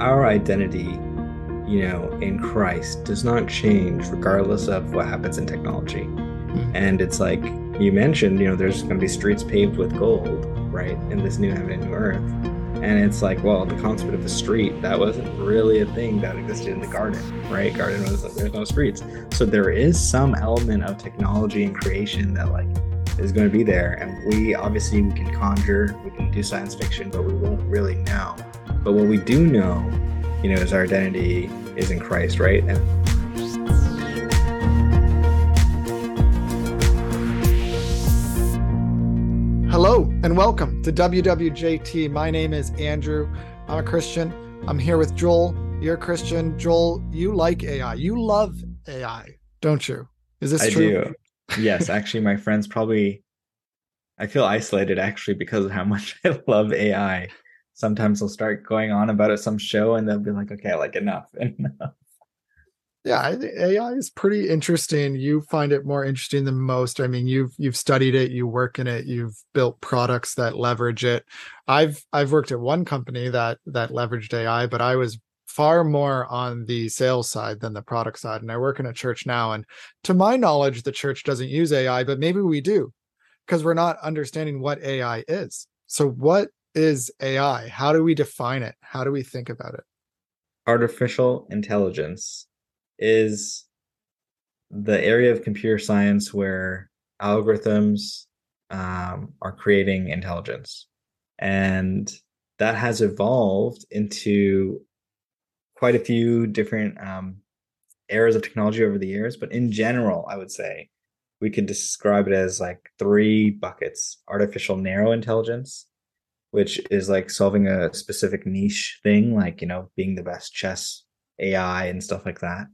our identity, you know, in Christ does not change regardless of what happens in technology. Mm-hmm. And it's like you mentioned, you know, there's going to be streets paved with gold, right, in this new heaven and new earth. And it's like, well, the concept of a street, that wasn't really a thing that existed in the garden, right? Garden was, like, there's no streets. So there is some element of technology and creation that, like, is going to be there. And we obviously we can conjure, we can do science fiction, but we won't really know. But what we do know, you know, is our identity is in Christ, right? And Hello and welcome to WWJT. My name is Andrew. I'm a Christian. I'm here with Joel. You're a Christian. Joel, you like AI. You love AI, don't you? Is this I true? do. Yes, actually, my friends probably. I feel isolated actually because of how much I love AI sometimes they'll start going on about it some show and they'll be like okay like enough. Enough yeah ai is pretty interesting. You find it more interesting than most. I mean you've you've studied it you work in it you've built products that leverage it. I've i've worked at one company that that leveraged ai but i was far more on the sales side than the product side and i work in a church now and to my knowledge the church doesn't use ai but maybe we do because we're not understanding what ai is. So what is AI? How do we define it? How do we think about it? Artificial intelligence is the area of computer science where algorithms um, are creating intelligence. And that has evolved into quite a few different um, eras of technology over the years. But in general, I would say we could describe it as like three buckets artificial narrow intelligence, which is like solving a specific niche thing, like, you know, being the best chess AI and stuff like that.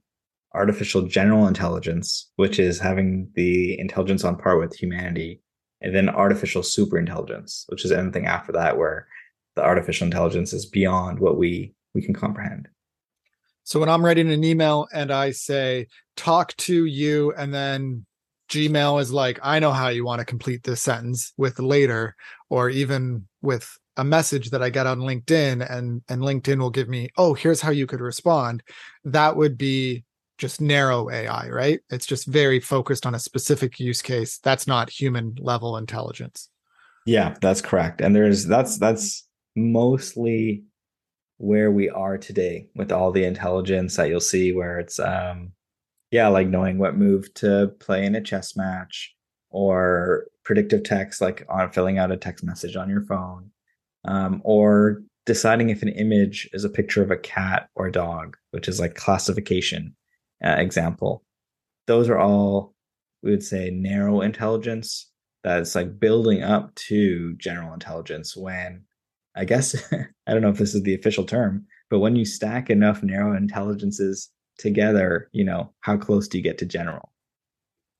Artificial general intelligence, which is having the intelligence on par with humanity. And then artificial super intelligence, which is anything after that where the artificial intelligence is beyond what we we can comprehend. So when I'm writing an email and I say talk to you and then Gmail is like, I know how you want to complete this sentence with later, or even with a message that I get on LinkedIn and and LinkedIn will give me, oh, here's how you could respond. That would be just narrow AI, right? It's just very focused on a specific use case. That's not human level intelligence. Yeah, that's correct. And there's that's that's mostly where we are today with all the intelligence that you'll see where it's um yeah, like knowing what move to play in a chess match or predictive text, like on filling out a text message on your phone, um, or deciding if an image is a picture of a cat or a dog, which is like classification uh, example. Those are all, we would say, narrow intelligence that's like building up to general intelligence when I guess I don't know if this is the official term, but when you stack enough narrow intelligences together, you know, how close do you get to general?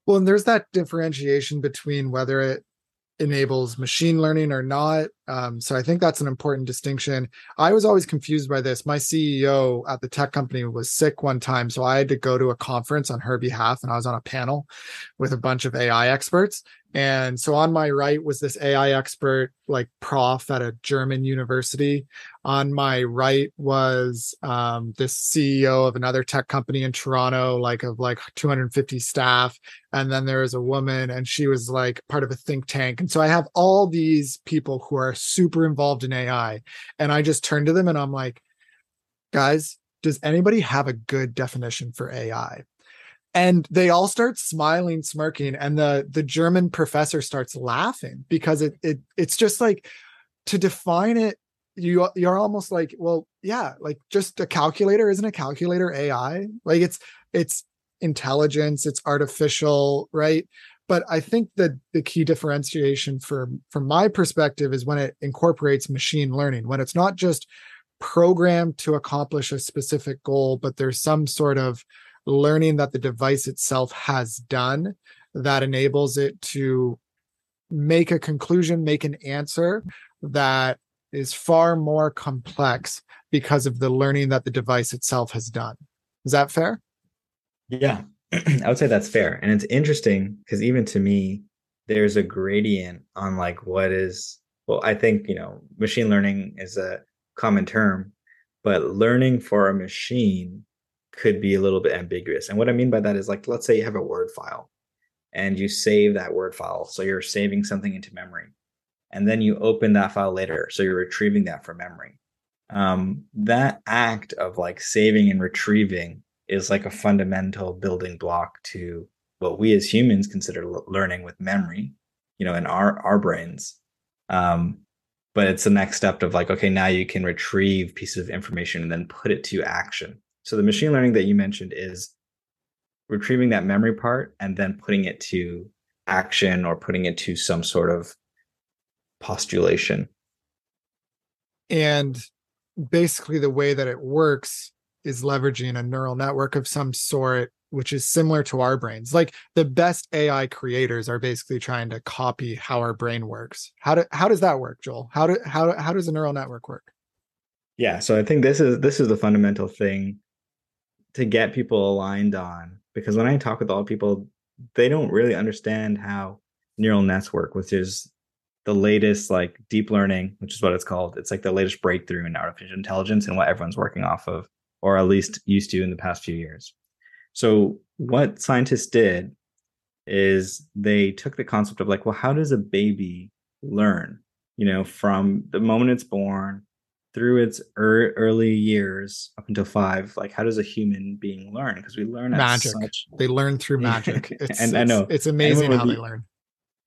Well, and there's that differentiation between whether it enables machine learning or not. Um, so I think that's an important distinction. I was always confused by this. My CEO at the tech company was sick one time, so I had to go to a conference on her behalf, and I was on a panel with a bunch of AI experts. And so on my right was this AI expert, like prof at a German university. On my right was um, this CEO of another tech company in Toronto, like of like 250 staff. And then there was a woman, and she was like part of a think tank. And so I have all these people who are super involved in AI. And I just turn to them and I'm like, guys, does anybody have a good definition for AI? and they all start smiling smirking and the the german professor starts laughing because it, it it's just like to define it you you're almost like well yeah like just a calculator isn't a calculator ai like it's it's intelligence it's artificial right but i think that the key differentiation for from my perspective is when it incorporates machine learning when it's not just programmed to accomplish a specific goal but there's some sort of learning that the device itself has done that enables it to make a conclusion, make an answer that is far more complex because of the learning that the device itself has done. Is that fair? Yeah, I would say that's fair. And it's interesting because even to me, there's a gradient on like what is, well, I think, you know, machine learning is a common term, but learning for a machine could be a little bit ambiguous. And what I mean by that is like, let's say you have a Word file and you save that Word file. So you're saving something into memory. And then you open that file later. So you're retrieving that from memory. Um, that act of like saving and retrieving is like a fundamental building block to what we as humans consider learning with memory, you know, in our, our brains. Um, but it's the next step of like, okay, now you can retrieve pieces of information and then put it to action. So the machine learning that you mentioned is retrieving that memory part and then putting it to action or putting it to some sort of postulation. And basically, the way that it works is leveraging a neural network of some sort, which is similar to our brains. Like the best AI creators are basically trying to copy how our brain works. How do how does that work, Joel? How do how how does a neural network work? Yeah, so I think this is this is the fundamental thing to get people aligned on because when I talk with all people, they don't really understand how neural nets work, which is the latest like deep learning, which is what it's called. It's like the latest breakthrough in artificial intelligence and what everyone's working off of, or at least used to in the past few years. So what scientists did is they took the concept of like, well, how does a baby learn? You know, from the moment it's born through its er- early years up until five? Like how does a human being learn? Because we learn magic. such... they learn through magic. It's, and i know. it's amazing how the, they learn.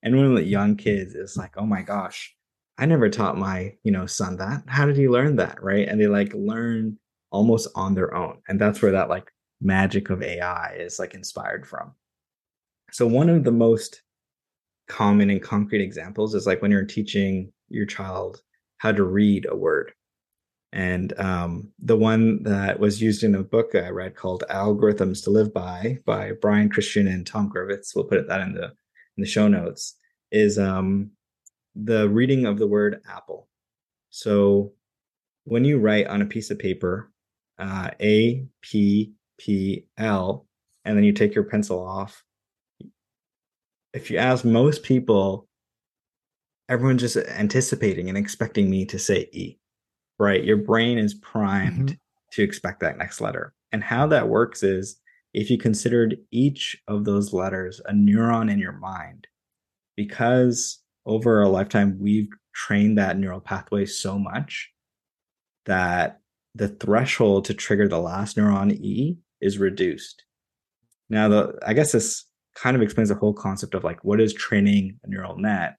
and when with young kids it's like oh my gosh i never taught my you know son that. How did he learn that right? And they like learn almost on their own and that's where that like magic of ai is like inspired from so one of the most common and concrete examples is like when you're teaching your child how to read a word and um, the one that was used in a book I read called "Algorithms to Live By" by Brian Christian and Tom Griffiths. We'll put it that in the in the show notes. Is um, the reading of the word apple. So when you write on a piece of paper, uh, A P P L, and then you take your pencil off. If you ask most people, everyone's just anticipating and expecting me to say E right? Your brain is primed mm-hmm. to expect that next letter. And how that works is if you considered each of those letters a neuron in your mind, because over a lifetime we've trained that neural pathway so much that the threshold to trigger the last neuron E is reduced. Now, the I guess this kind of explains the whole concept of like what is training a neural net.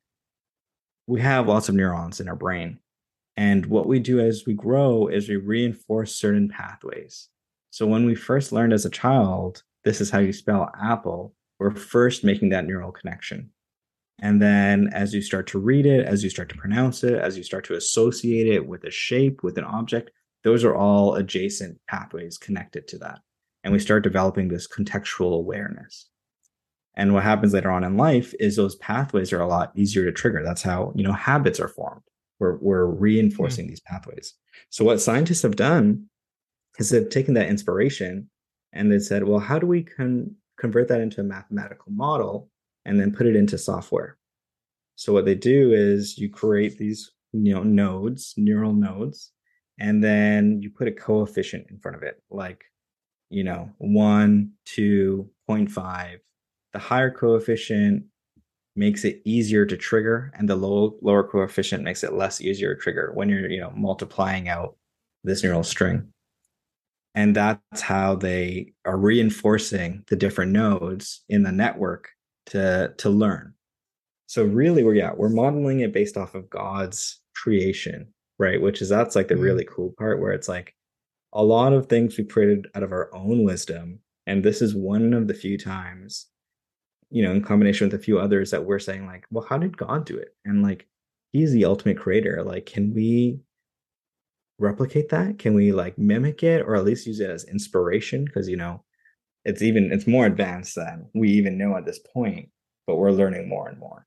We have lots of neurons in our brain, and what we do as we grow is we reinforce certain pathways. So when we first learned as a child, this is how you spell apple, we're first making that neural connection. And then as you start to read it, as you start to pronounce it, as you start to associate it with a shape, with an object, those are all adjacent pathways connected to that. And we start developing this contextual awareness. And what happens later on in life is those pathways are a lot easier to trigger. That's how, you know, habits are formed. We're, we're reinforcing mm. these pathways. So what scientists have done is they've taken that inspiration and they said, well, how do we con- convert that into a mathematical model and then put it into software? So what they do is you create these you know nodes, neural nodes, and then you put a coefficient in front of it, like you know one, two, 0.5. The higher coefficient makes it easier to trigger and the low lower coefficient makes it less easier to trigger when you're you know multiplying out this neural string. And that's how they are reinforcing the different nodes in the network to to learn. So really we're yeah we're modeling it based off of god's creation right which is that's like the mm-hmm. really cool part where it's like a lot of things we created out of our own wisdom and this is one of the few times you know, in combination with a few others that we're saying like, well, how did God do it? And like, he's the ultimate creator. Like, can we replicate that? Can we like mimic it or at least use it as inspiration? Because, you know, it's even, it's more advanced than we even know at this point, but we're learning more and more.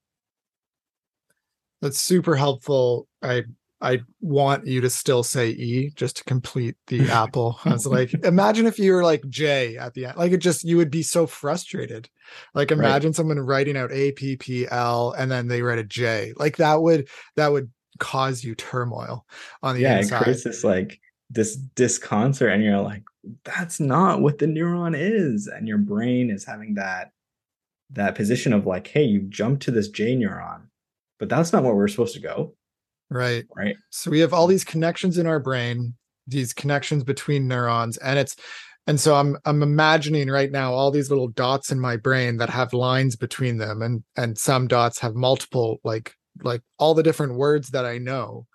That's super helpful. I I want you to still say E just to complete the apple. I was like, imagine if you were like J at the end. Like it just you would be so frustrated. Like imagine right. someone writing out A P P L and then they write a J. Like that would that would cause you turmoil on the yeah, inside. it creates this like this disconcert and you're like that's not what the neuron is and your brain is having that that position of like hey you jumped to this j neuron but that's not where we're supposed to go right. Right. So we have all these connections in our brain these connections between neurons and it's and so i'm i'm imagining right now all these little dots in my brain that have lines between them and and some dots have multiple like like all the different words that i know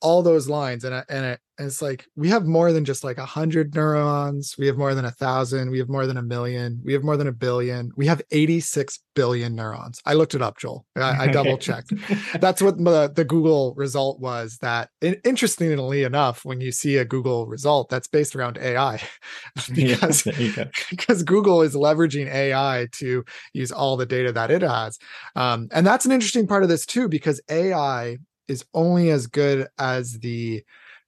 all those lines and I, and, it, and it's like we have more than just like a hundred neurons we have more than a thousand we have more than a million we have more than a billion we have 86 billion neurons. I looked it up joel. I, I double checked that's what the, the google result was that interestingly enough when you see a google result that's based around ai because, yeah, because google is leveraging ai to use all the data that it has. Um, and that's an interesting part of this too because ai is only as good as the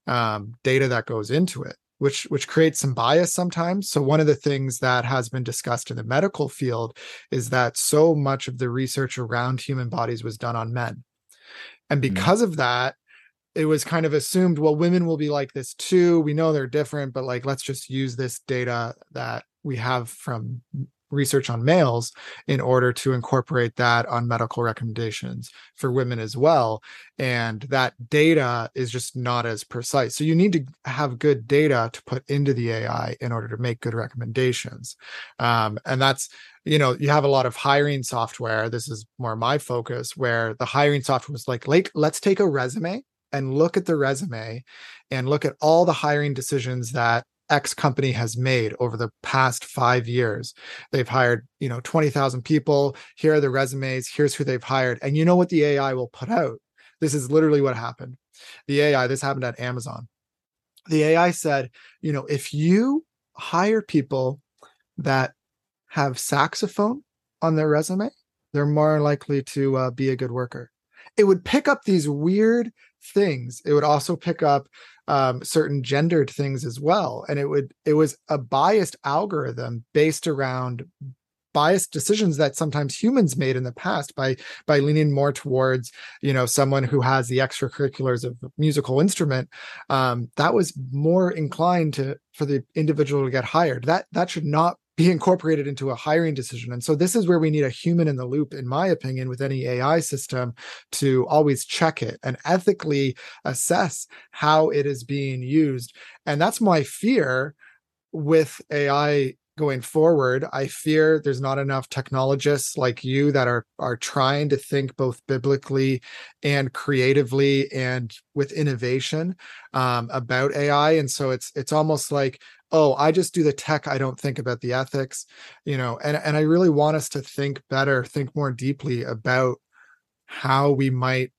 um, data that goes into it which which creates some bias sometimes so one of the things that has been discussed in the medical field is that so much of the research around human bodies was done on men and mm-hmm. because mm-hmm. of that it was kind of assumed well women will be like this too we know they're different but like let's just use this data that we have from research on males in order to incorporate that on medical recommendations for women as well and that data is just not as precise. So you need to have good data to put into the ai in order to make good recommendations. Um, and that's you know you have a lot of hiring software. This is more my focus where the hiring software was like like let's take a resume and look at the resume and look at all the hiring decisions that X company has made over the past five years. They've hired, you know, 20,000 people. Here are the resumes. Here's who they've hired. And you know what the AI will put out? This is literally what happened. The AI, this happened at Amazon. The AI said, you know, if you hire people that have saxophone on their resume, they're more likely to uh, be a good worker. It would pick up these weird things. It would also pick up um, certain gendered things as well. And it would it was a biased algorithm based around biased decisions that sometimes humans made in the past by by leaning more towards you know someone who has the extracurriculars of musical instrument. Um, that was more inclined to for the individual to get hired. That that should not be incorporated into a hiring decision. And so this is where we need a human in the loop, in my opinion, with any AI system to always check it and ethically assess how it is being used. And that's my fear with AI going forward i fear there's not enough technologists like you that are are trying to think both biblically and creatively and with innovation um, about ai and so it's it's almost like oh i just do the tech i don't think about the ethics you know and and i really want us to think better think more deeply about how we might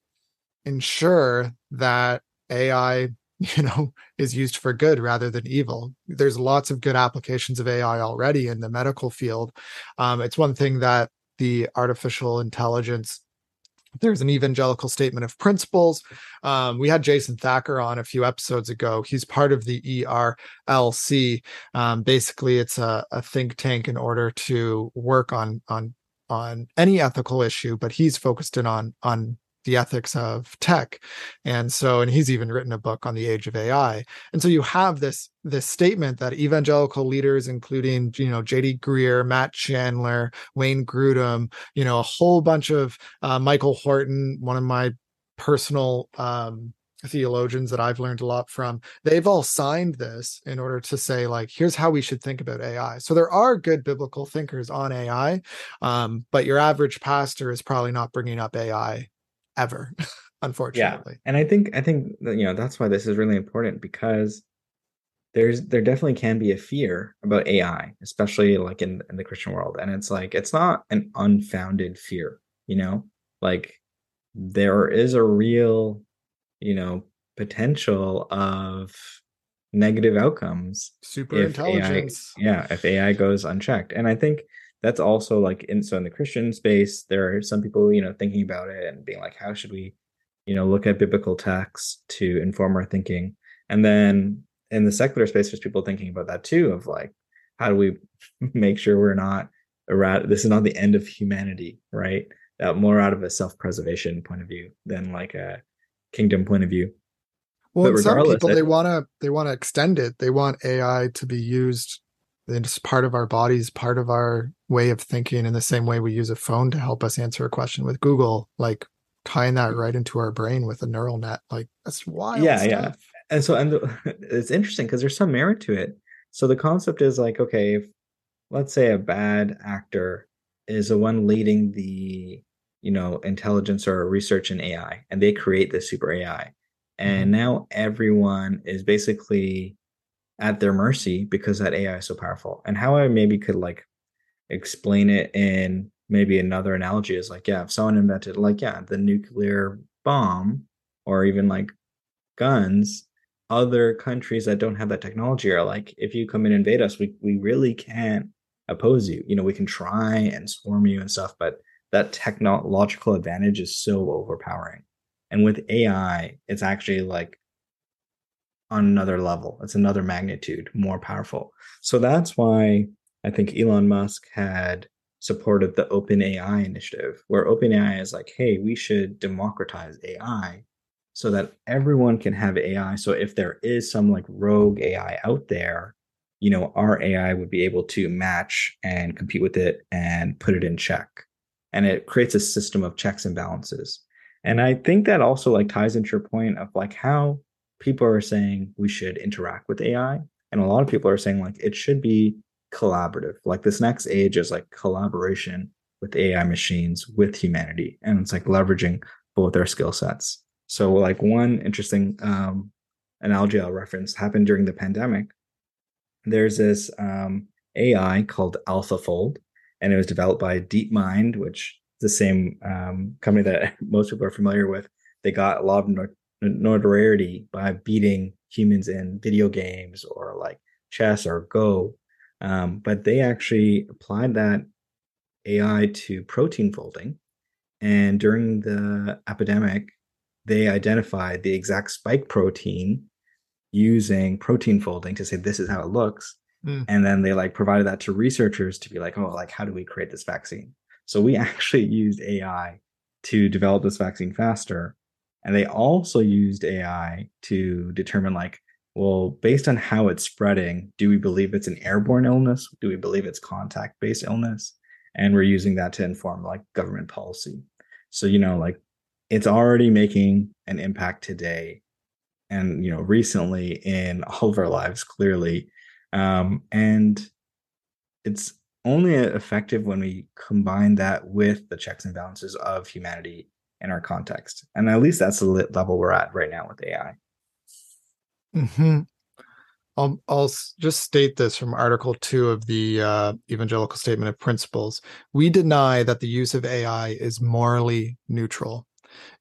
ensure that ai you know is used for good rather than evil. There's lots of good applications of ai already in the medical field. Um, it's one thing that the artificial intelligence there's an evangelical statement of principles. Um, we had Jason Thacker on a few episodes ago. He's part of the ERLC. Um, basically, it's a, a, think tank in order to work on on on any ethical issue, but he's focused in on on the ethics of tech and so and he's even written a book on the age of ai and so you have this this statement that evangelical leaders including you know jd greear matt chandler wayne grudem you know a whole bunch of uh, michael horton one of my personal um, theologians that I've learned a lot from, they've all signed this in order to say, like, here's how we should think about AI. So there are good biblical thinkers on AI, um, but your average pastor is probably not bringing up AI ever unfortunately. yeah and i think i think that, you know that's why this is really important because there's there definitely can be a fear about ai especially like in, in the christian world and it's like it's not an unfounded fear you know? Like there is a real you know potential of negative outcomes super intelligence. AI, yeah if ai goes unchecked and i think that's also like in so in the christian space there are some people you know thinking about it and being like how should we you know look at biblical texts to inform our thinking? And then in the secular space there's people thinking about that too of like how do we make sure we're not around this is not the end of humanity right? Uh, more out of a self-preservation point of view than like a kingdom point of view. Well, some people they want to they want to extend it. They want AI to be used it's part of our bodies, part of our way of thinking in the same way we use a phone to help us answer a question with Google, like tying that right into our brain with a neural net. Like that's wild. Yeah, stuff. yeah. And so and the, it's interesting because there's some merit to it. So the concept is like, okay, if let's say a bad actor is the one leading the you know intelligence or research in AI and they create this super AI and mm-hmm. now everyone is basically at their mercy because that AI is so powerful. And how I maybe could like explain it in maybe another analogy is like, yeah, if someone invented like, yeah, the nuclear bomb or even like guns, other countries that don't have that technology are like, if you come and invade us, we we really can't oppose you. You know, we can try and swarm you and stuff, but that technological advantage is so overpowering. And with AI, it's actually like on another level. It's another magnitude, more powerful. So that's why I think Elon Musk had supported the OpenAI initiative, where OpenAI is like, hey, we should democratize AI so that everyone can have AI. So if there is some like rogue AI out there, you know, our AI would be able to match and compete with it and put it in check. And it creates a system of checks and balances. And I think that also like ties into your point of like how people are saying we should interact with AI. And a lot of people are saying like it should be collaborative. Like this next age is like collaboration with AI machines with humanity. And it's like leveraging both our skill sets. So like one interesting um, analogy I'll reference happened during the pandemic. There's this um, AI called AlphaFold, and it was developed by DeepMind, which the same um, company that most people are familiar with. They got a lot of notoriety by beating humans in video games or like chess or Go. Um, but they actually applied that AI to protein folding. And during the epidemic, they identified the exact spike protein using protein folding to say this is how it looks. Mm. And then they like provided that to researchers to be like, oh, like how do we create this vaccine? So we actually used AI to develop this vaccine faster. And they also used AI to determine, like, well, based on how it's spreading, do we believe it's an airborne illness? Do we believe it's contact based illness? And we're using that to inform like government policy. So, you know, like it's already making an impact today and, you know, recently in all of our lives, clearly. Um, and it's only effective when we combine that with the checks and balances of humanity in our context. And at least that's the level we're at right now with AI. Mm-hmm. I'll, I'll just state this from Article 2 of the uh, Evangelical Statement of Principles. We deny that the use of AI is morally neutral.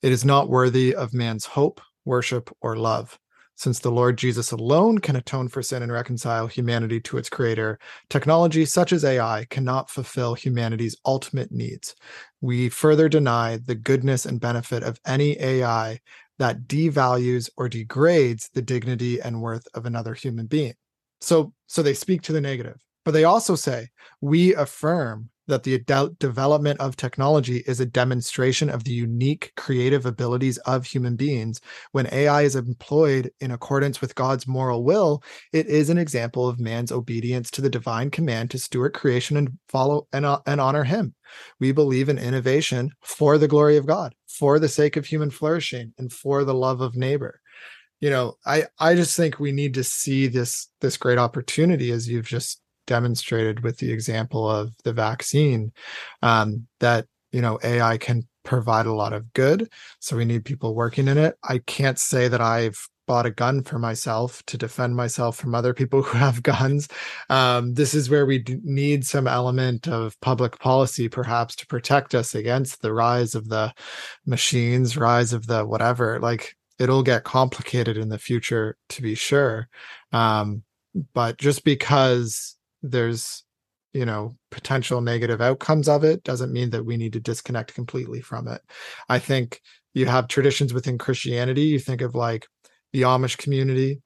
It is not worthy of man's hope, worship, or love. Since the Lord Jesus alone can atone for sin and reconcile humanity to its creator, technology such as AI cannot fulfill humanity's ultimate needs. We further deny the goodness and benefit of any AI that devalues or degrades the dignity and worth of another human being. So so they speak to the negative, but they also say we affirm that the de- development of technology is a demonstration of the unique creative abilities of human beings. When AI is employed in accordance with God's moral will, it is an example of man's obedience to the divine command to steward creation and follow and, uh, and honor him. We believe in innovation for the glory of God, for the sake of human flourishing, and for the love of neighbor you know i i just think we need to see this this great opportunity as you've just demonstrated with the example of the vaccine um, that you know AI can provide a lot of good. So we need people working in it. I can't say that I've bought a gun for myself to defend myself from other people who have guns. Um, this is where we need some element of public policy, perhaps, to protect us against the rise of the machines, rise of the whatever. Like it'll get complicated in the future, to be sure. Um, but just because there's you know potential negative outcomes of it doesn't mean that we need to disconnect completely from it. I think you have traditions within christianity. You think of like the amish community.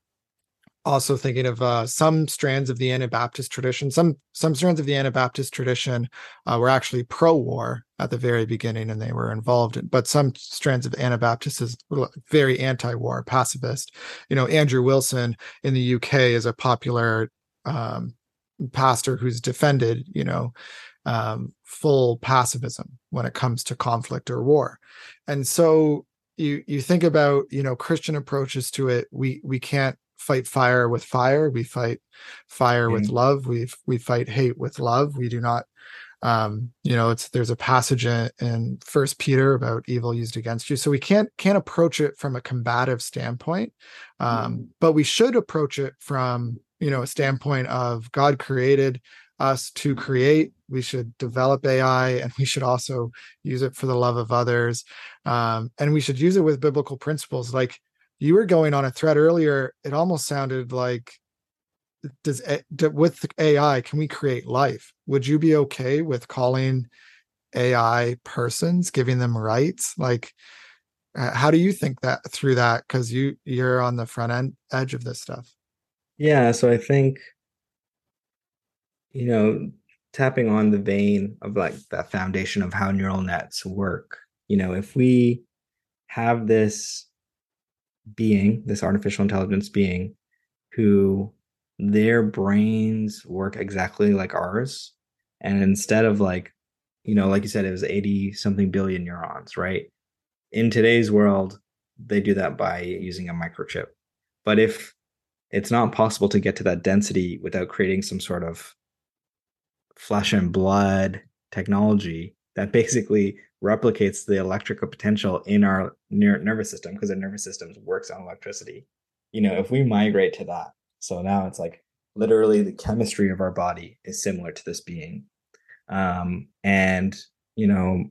Also thinking of uh, some strands of the anabaptist tradition. Some some strands of the anabaptist tradition uh, were actually pro-war at the very beginning and they were involved in, but some strands of Anabaptists is very anti-war pacifist. You know, Andrew Wilson in the UK is a popular um, pastor who's defended, you know, um, full pacifism when it comes to conflict or war. And so you you think about, you know, Christian approaches to it, we we can't fight fire with fire, we fight fire mm. with love, we we fight hate with love. We do not um you know it's there's a passage in, in first peter about evil used against you so we can't can't approach it from a combative standpoint um mm. but we should approach it from you know a standpoint of god created us to create we should develop ai and we should also use it for the love of others um and we should use it with biblical principles like you were going on a thread earlier it almost sounded like does with AI can we create life? Would you be okay with calling AI persons, giving them rights? Like, how do you think that through that? Because you you're on the front end edge of this stuff. Yeah, so I think you know tapping on the vein of like that foundation of how neural nets work. You know, if we have this being, this artificial intelligence being, who their brains work exactly like ours. And instead of like, you know, like you said, it was 80 something billion neurons, right? In today's world, they do that by using a microchip. But if it's not possible to get to that density without creating some sort of flesh and blood technology that basically replicates the electrical potential in our nervous system because the nervous system works on electricity. You know, if we migrate to that, so now it's like literally the chemistry of our body is similar to this being. Um, and you know,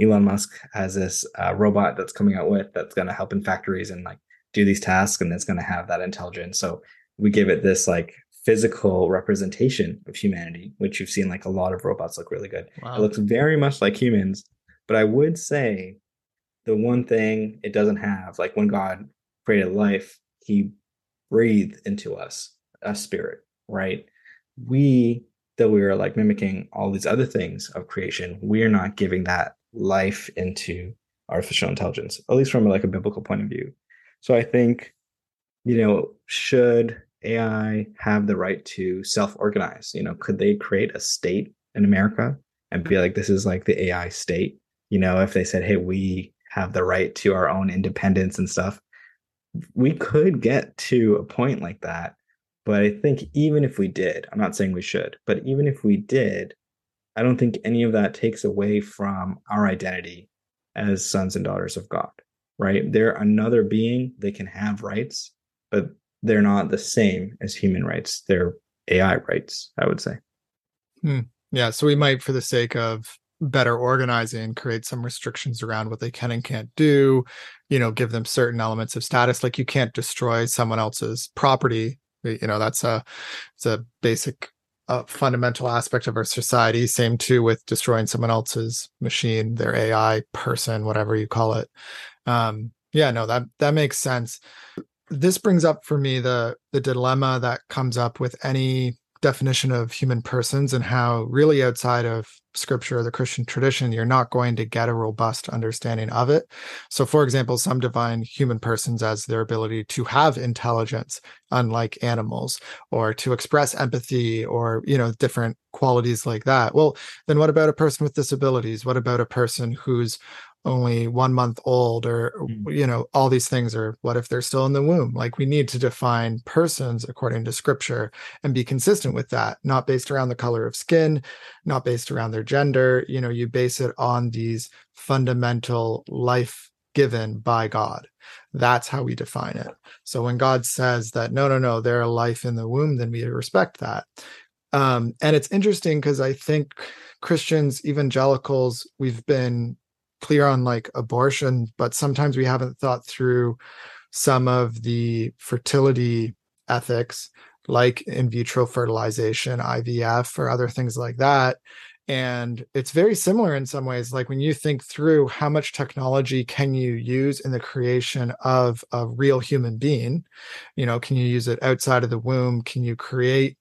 Elon Musk has this uh, robot that's coming out with that's going to help in factories and like do these tasks, and it's going to have that intelligence. So we give it this like physical representation of humanity, which you've seen like a lot of robots look really good. Wow. It looks very much like humans, but I would say the one thing it doesn't have, like when God created life, he breathed into us a spirit, right? We, that we are like mimicking all these other things of creation, we are not giving that life into artificial intelligence, at least from like a biblical point of view. So I think, you know, should AI have the right to self-organize? You know, could they create a state in America and be like, this is like the AI state? You know, if they said, hey, we have the right to our own independence and stuff, we could get to a point like that. But I think even if we did, I'm not saying we should, but even if we did, I don't think any of that takes away from our identity as sons and daughters of God, right? They're another being, they can have rights, but they're not the same as human rights. They're AI rights, I would say. Hmm. Yeah. So we might, for the sake of better organizing create some restrictions around what they can and can't do you know give them certain elements of status like you can't destroy someone else's property you know that's a it's a basic uh, fundamental aspect of our society same too with destroying someone else's machine their ai person whatever you call it um yeah no that that makes sense. This brings up for me the the dilemma that comes up with any definition of human persons and how really outside of scripture or the christian tradition you're not going to get a robust understanding of it. So for example some define human persons as their ability to have intelligence unlike animals or to express empathy or you know different qualities like that. Well then what about a person with disabilities? What about a person who's only one month old or mm. you know all these things or what if they're still in the womb? Like we need to define persons according to scripture and be consistent with that not based around the color of skin not based around their gender. You know you base it on these fundamental life given by god. That's how we define it. So when god says that no no no they're a life in the womb then we respect that. Um, and it's interesting because i think christians evangelicals we've been clear on like abortion, but sometimes we haven't thought through some of the fertility ethics, like in vitro fertilization, IVF, or other things like that. And it's very similar in some ways. Like when you think through how much technology can you use in the creation of a real human being, you know, can you use it outside of the womb? Can you create,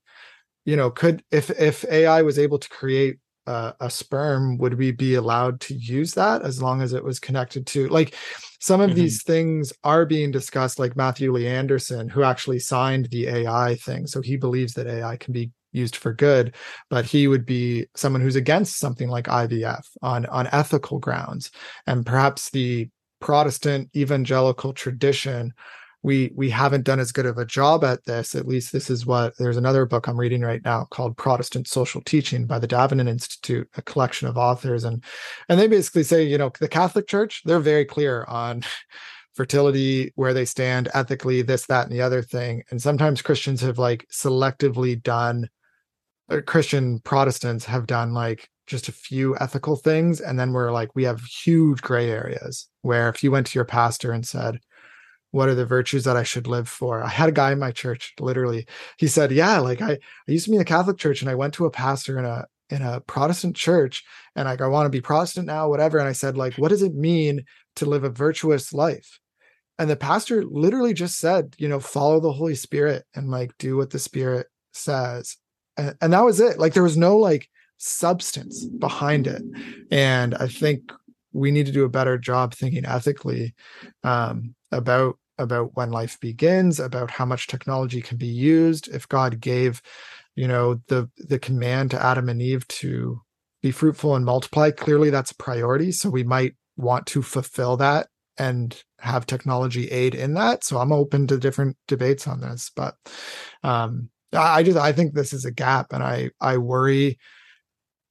you know, could if if AI was able to create uh, a sperm would we be allowed to use that as long as it was connected to like some of mm-hmm. these things are being discussed like matthew lee anderson who actually signed the ai thing so he believes that ai can be used for good but he would be someone who's against something like ivf on on ethical grounds and perhaps the protestant evangelical tradition we we haven't done as good of a job at this. At least this is what there's another book i'm reading right now called protestant social teaching by the davenant institute a collection of authors. And and they basically say you know the catholic church they're very clear on fertility where they stand ethically this that and the other thing. And sometimes christians have like selectively done or christian protestants have done like just a few ethical things. And then we're like we have huge gray areas where if you went to your pastor and said what are the virtues that I should live for? I had a guy in my church, literally, he said, Yeah, like I, I used to be in a Catholic church and I went to a pastor in a in a Protestant church and like I want to be Protestant now, whatever. And I said, like, what does it mean to live a virtuous life? And the pastor literally just said, you know, follow the Holy Spirit and like do what the Spirit says. And, and that was it. Like there was no like substance behind it. And I think we need to do a better job thinking ethically um, about about when life begins, about how much technology can be used. If God gave, you know, the the command to Adam and Eve to be fruitful and multiply, clearly that's a priority. So we might want to fulfill that and have technology aid in that. So I'm open to different debates on this, but um, I just I think this is a gap, and I I worry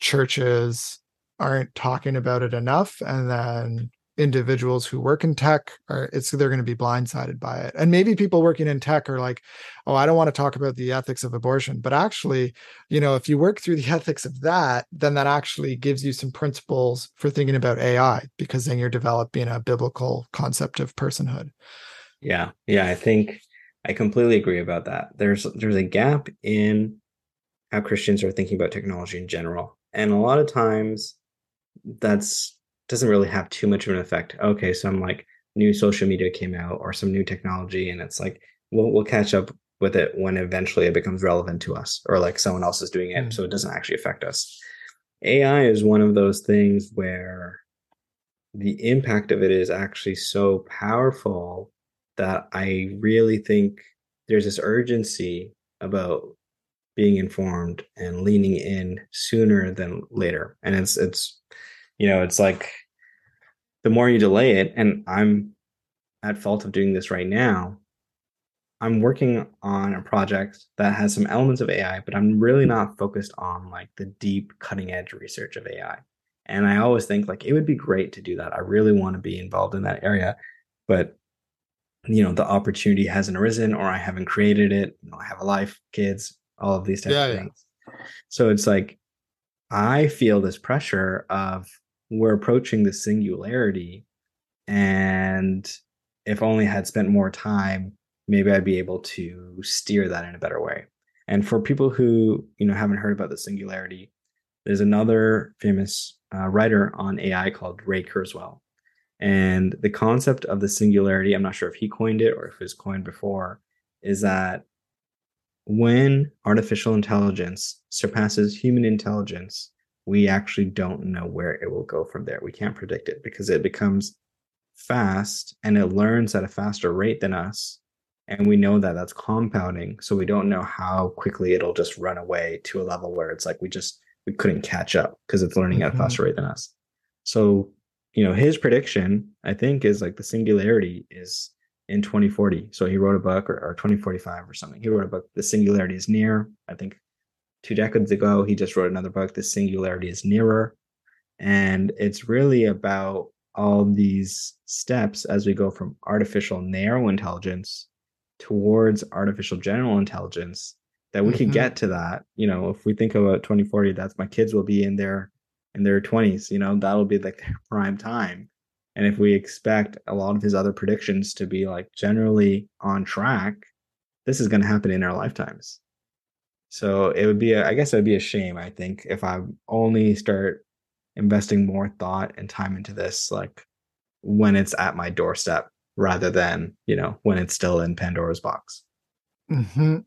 churches aren't talking about it enough, and then individuals who work in tech are it's they're going to be blindsided by it. And maybe people working in tech are like oh i don't want to talk about the ethics of abortion. But actually you know if you work through the ethics of that then that actually gives you some principles for thinking about ai because then you're developing a biblical concept of personhood. Yeah. Yeah i think i completely agree about that. There's there's a gap in how christians are thinking about technology in general. And a lot of times that's doesn't really have too much of an effect. Okay, so I'm like new social media came out or some new technology, and it's like we'll we'll catch up with it when eventually it becomes relevant to us, or like someone else is doing it, mm. so it doesn't actually affect us. AI is one of those things where the impact of it is actually so powerful that I really think there's this urgency about being informed and leaning in sooner than later. And it's it's you know, it's like the more you delay it, and I'm at fault of doing this right now. I'm working on a project that has some elements of AI, but I'm really not focused on like the deep cutting edge research of AI. And I always think like it would be great to do that. I really want to be involved in that area, but you know, the opportunity hasn't arisen or I haven't created it. You know, I have a life, kids, all of these types yeah, of things. Yeah. So it's like I feel this pressure of we're approaching the singularity and if only I had spent more time maybe i'd be able to steer that in a better way. And for people who you know haven't heard about the singularity there's another famous uh, writer on ai called ray kurzweil. And the concept of the singularity i'm not sure if he coined it or if it was coined before is that when artificial intelligence surpasses human intelligence we actually don't know where it will go from there. We can't predict it because it becomes fast and it learns at a faster rate than us. And we know that that's compounding. So we don't know how quickly it'll just run away to a level where it's like we just we couldn't catch up because it's learning mm-hmm. at a faster rate than us. So, you know, his prediction, I think, is like the singularity is in 2040. So he wrote a book or, or 2045 or something. He wrote a book, The Singularity is Near. I think two decades ago, he just wrote another book, The Singularity is Nearer. And it's really about all these steps as we go from artificial narrow intelligence towards artificial general intelligence that we mm-hmm. can get to that. You know, if we think about 2040, that's my kids will be in their in their 20s, you know, that'll be like their prime time. And if we expect a lot of his other predictions to be like generally on track, this is going to happen in our lifetimes. So it would be, a, I guess it would be a shame, I think, if I only start investing more thought and time into this, like when it's at my doorstep rather than, you know, when it's still in Pandora's box. Mm-hmm.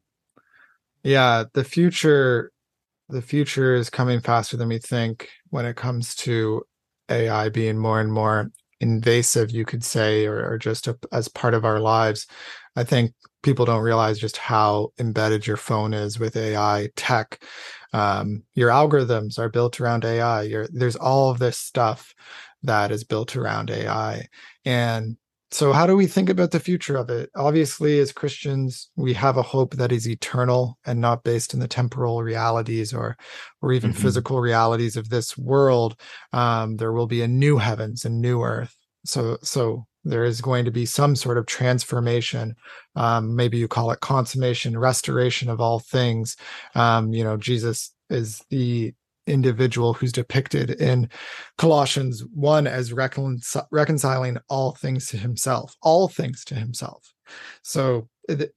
Yeah. The future, the future is coming faster than we think when it comes to AI being more and more invasive, you could say, or, or just a, as part of our lives. I think people don't realize just how embedded your phone is with AI tech. Um, your algorithms are built around AI. There's all of this stuff that is built around AI. And so how do we think about the future of it? Obviously as christians we have a hope that is eternal and not based in the temporal realities or or even mm-hmm. physical realities of this world. Um, there will be a new heavens and new earth. So so there is going to be some sort of transformation. Um, maybe you call it consummation restoration of all things. Um, you know jesus is the individual who's depicted in Colossians 1 as reconciling all things to himself, all things to himself. So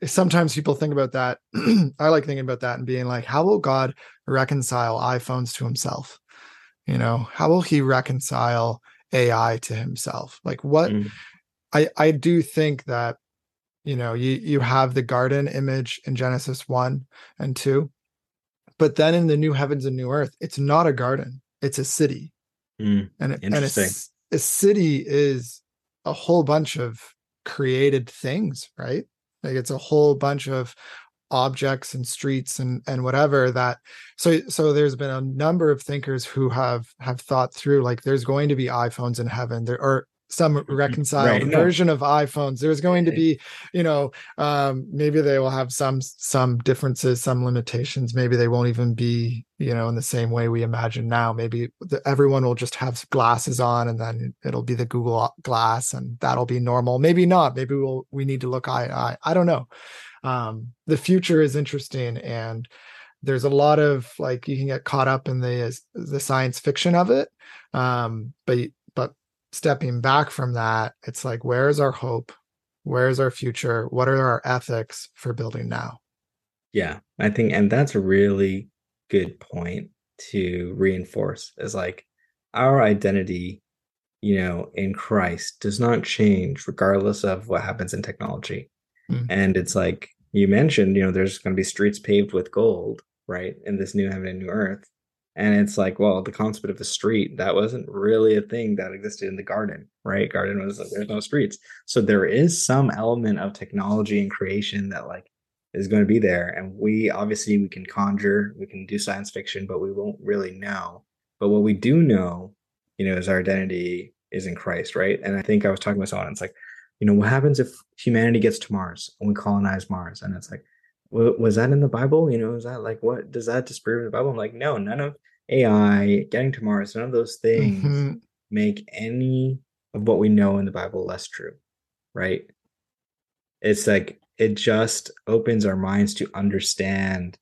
sometimes people think about that. I like thinking about that and being like, how will God reconcile iPhones to himself? You know, how will he reconcile AI to himself? Like what mm. I I do think that you know, you you have the garden image in Genesis 1 and 2 but then in the new heavens and new earth, it's not a garden; it's a city. Mm, and and a, a city is a whole bunch of created things, right? Like it's a whole bunch of objects and streets and and whatever that so so there's been a number of thinkers who have have thought through like there's going to be iphones in heaven there or some mm-hmm. reconciled right, version of iPhones. There's going to be, you know, um, maybe they will have some some differences, some limitations. Maybe they won't even be, you know, in the same way we imagine now. Maybe the, everyone will just have glasses on, and then it'll be the Google Glass, and that'll be normal. Maybe not. Maybe we'll we need to look eye to eye. I don't know. Um, the future is interesting, and there's a lot of like you can get caught up in the the science fiction of it um but but stepping back from that, it's like, where's our hope? Where's our future? What are our ethics for building now? Yeah, I think, and that's a really good point to reinforce is like our identity, you know, in Christ does not change regardless of what happens in technology. Mm-hmm. And it's like you mentioned, you know, there's going to be streets paved with gold, right, in this new heaven and new earth. And it's like, well, the concept of the street, that wasn't really a thing that existed in the garden, right? Garden was there's no streets. So there is some element of technology and creation that like is going to be there. And we obviously we can conjure, we can do science fiction, but we won't really know. But what we do know, you know, is our identity is in Christ, right? And I think I was talking with someone, it's like, you know, what happens if humanity gets to Mars and we colonize Mars? And it's like, was that in the Bible? You know, is that like what does that disprove the Bible? I'm like, no, none of AI, getting to Mars, none of those things mm-hmm. make any of what we know in the Bible less true, right? It's like it just opens our minds to understand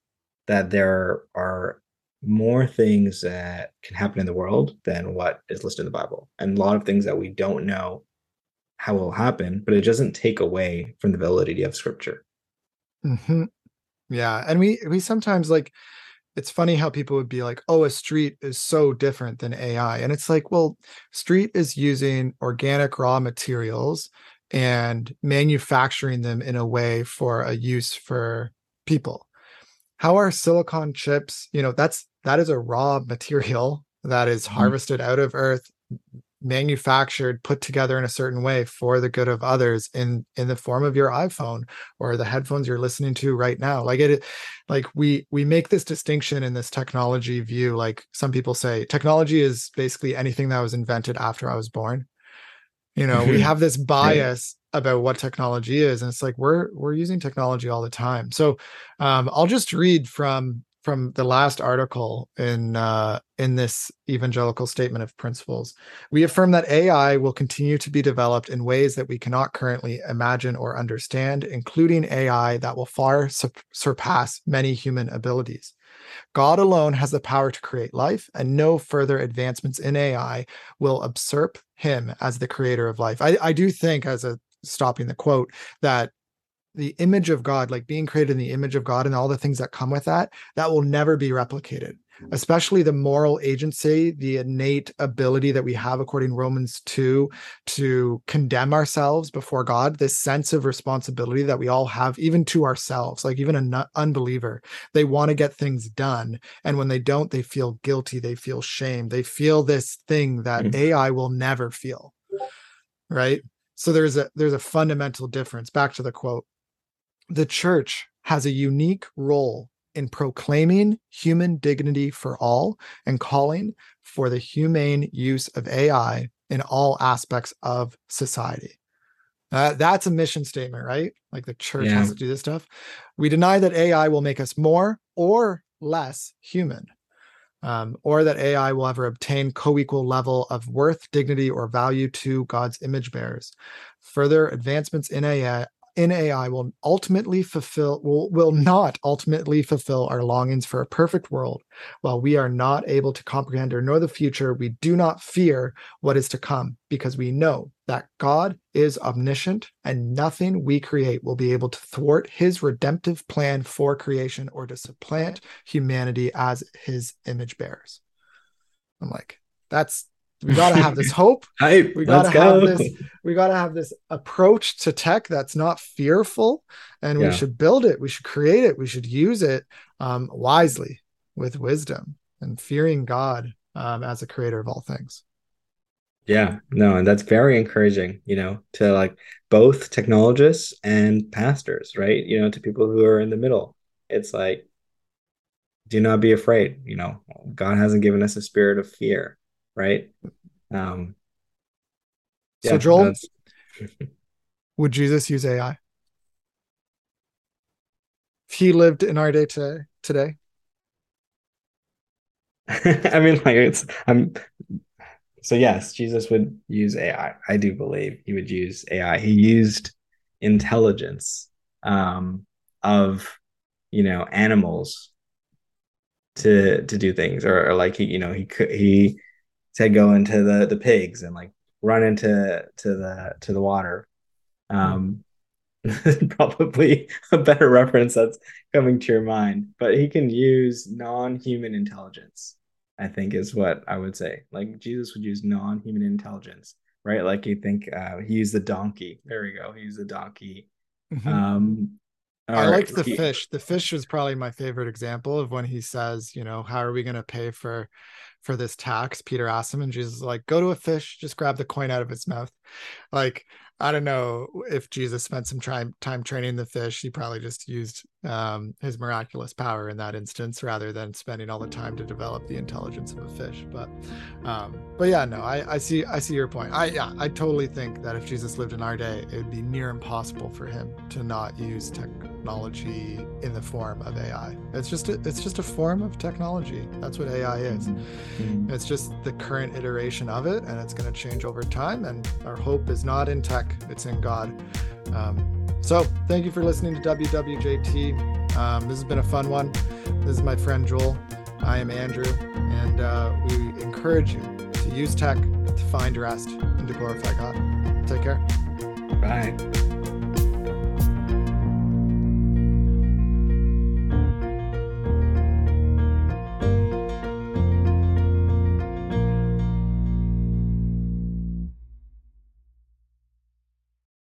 that there are more things that can happen in the world than what is listed in the Bible, and a lot of things that we don't know how will happen, but it doesn't take away from the validity of Scripture. Mm-hmm. Yeah, and we we sometimes like it's funny how people would be like, oh, a street is so different than AI. And it's like, well, street is using organic raw materials and manufacturing them in a way for a use for people. How are silicon chips, you know, that's that is a raw material that is mm-hmm. harvested out of earth manufactured put together in a certain way for the good of others in in the form of your iphone or the headphones you're listening to right now. Like it like we we make this distinction in this technology view. Like some people say technology is basically anything that was invented after i was born. You know we have this bias about what technology is and it's like we're we're using technology all the time. So um, i'll just read from from the last article in uh, in this evangelical statement of principles. We affirm that AI will continue to be developed in ways that we cannot currently imagine or understand, including AI that will far su- surpass many human abilities. God alone has the power to create life, and no further advancements in AI will usurp him as the creator of life. I, I do think, as a stopping the quote, that the image of God, like being created in the image of God and all the things that come with that, that will never be replicated. Especially the moral agency, the innate ability that we have, according to Romans 2, to condemn ourselves before God, this sense of responsibility that we all have, even to ourselves, like even an unbeliever, they want to get things done. And when they don't, they feel guilty, they feel shame, they feel this thing that mm-hmm. AI will never feel. Right. So there's a there's a fundamental difference. Back to the quote the church has a unique role in proclaiming human dignity for all and calling for the humane use of AI in all aspects of society. Uh, that's a mission statement, right? Like the church yeah. has to do this stuff. We deny that AI will make us more or less human, um, or that AI will ever obtain co-equal level of worth, dignity, or value to God's image bearers. Further advancements in AI, in AI will ultimately fulfill will, will not ultimately fulfill our longings for a perfect world. While we are not able to comprehend or know the future, we do not fear what is to come because we know that God is omniscient and nothing we create will be able to thwart his redemptive plan for creation or to supplant humanity as his image bearers. I'm like, that's we got to have this hope. We got to have this we got to have this approach to tech that's not fearful and yeah. we should build it we should create it we should use it um, wisely with wisdom and fearing god um, as a creator of all things. Yeah no and that's very encouraging you know to like both technologists and pastors right? You know to people who are in the middle. It's like do not be afraid you know god hasn't given us a spirit of fear right? Um, yeah, so Joel, would Jesus use AI? If he lived in our day today, today. I mean, like it's I'm. So yes, Jesus would use AI. I do believe he would use AI. He used intelligence um, of you know animals to to do things, or, or like he you know he could he to go into the the pigs and like run into to the to the water. Um, probably a better reference that's coming to your mind, but he can use non-human intelligence. I think is what I would say. Like Jesus would use non-human intelligence, right? Like you think uh, he used the donkey. There we go. He used the donkey. Mm-hmm. Um, I liked the he, fish. The fish was probably my favorite example of when he says, you know, how are we going to pay for for this tax? Peter asked him, and Jesus is like, go to a fish, just grab the coin out of its mouth. Like, I don't know if Jesus spent some time time training the fish. He probably just used um, his miraculous power in that instance rather than spending all the time to develop the intelligence of a fish. But, um, but yeah, no, I, I see I see your point. I yeah, I totally think that if Jesus lived in our day, it would be near impossible for him to not use technology in the form of AI. It's just a, it's just a form of technology. That's what AI is. Mm-hmm. It's just the current iteration of it, and it's going to change over time. And our hope is not in tech it's in God. Um, so thank you for listening to WWJT. Um, this has been a fun one. This is my friend Joel. I am Andrew, and uh, we encourage you to use tech to find rest and to glorify God. Take care. Bye.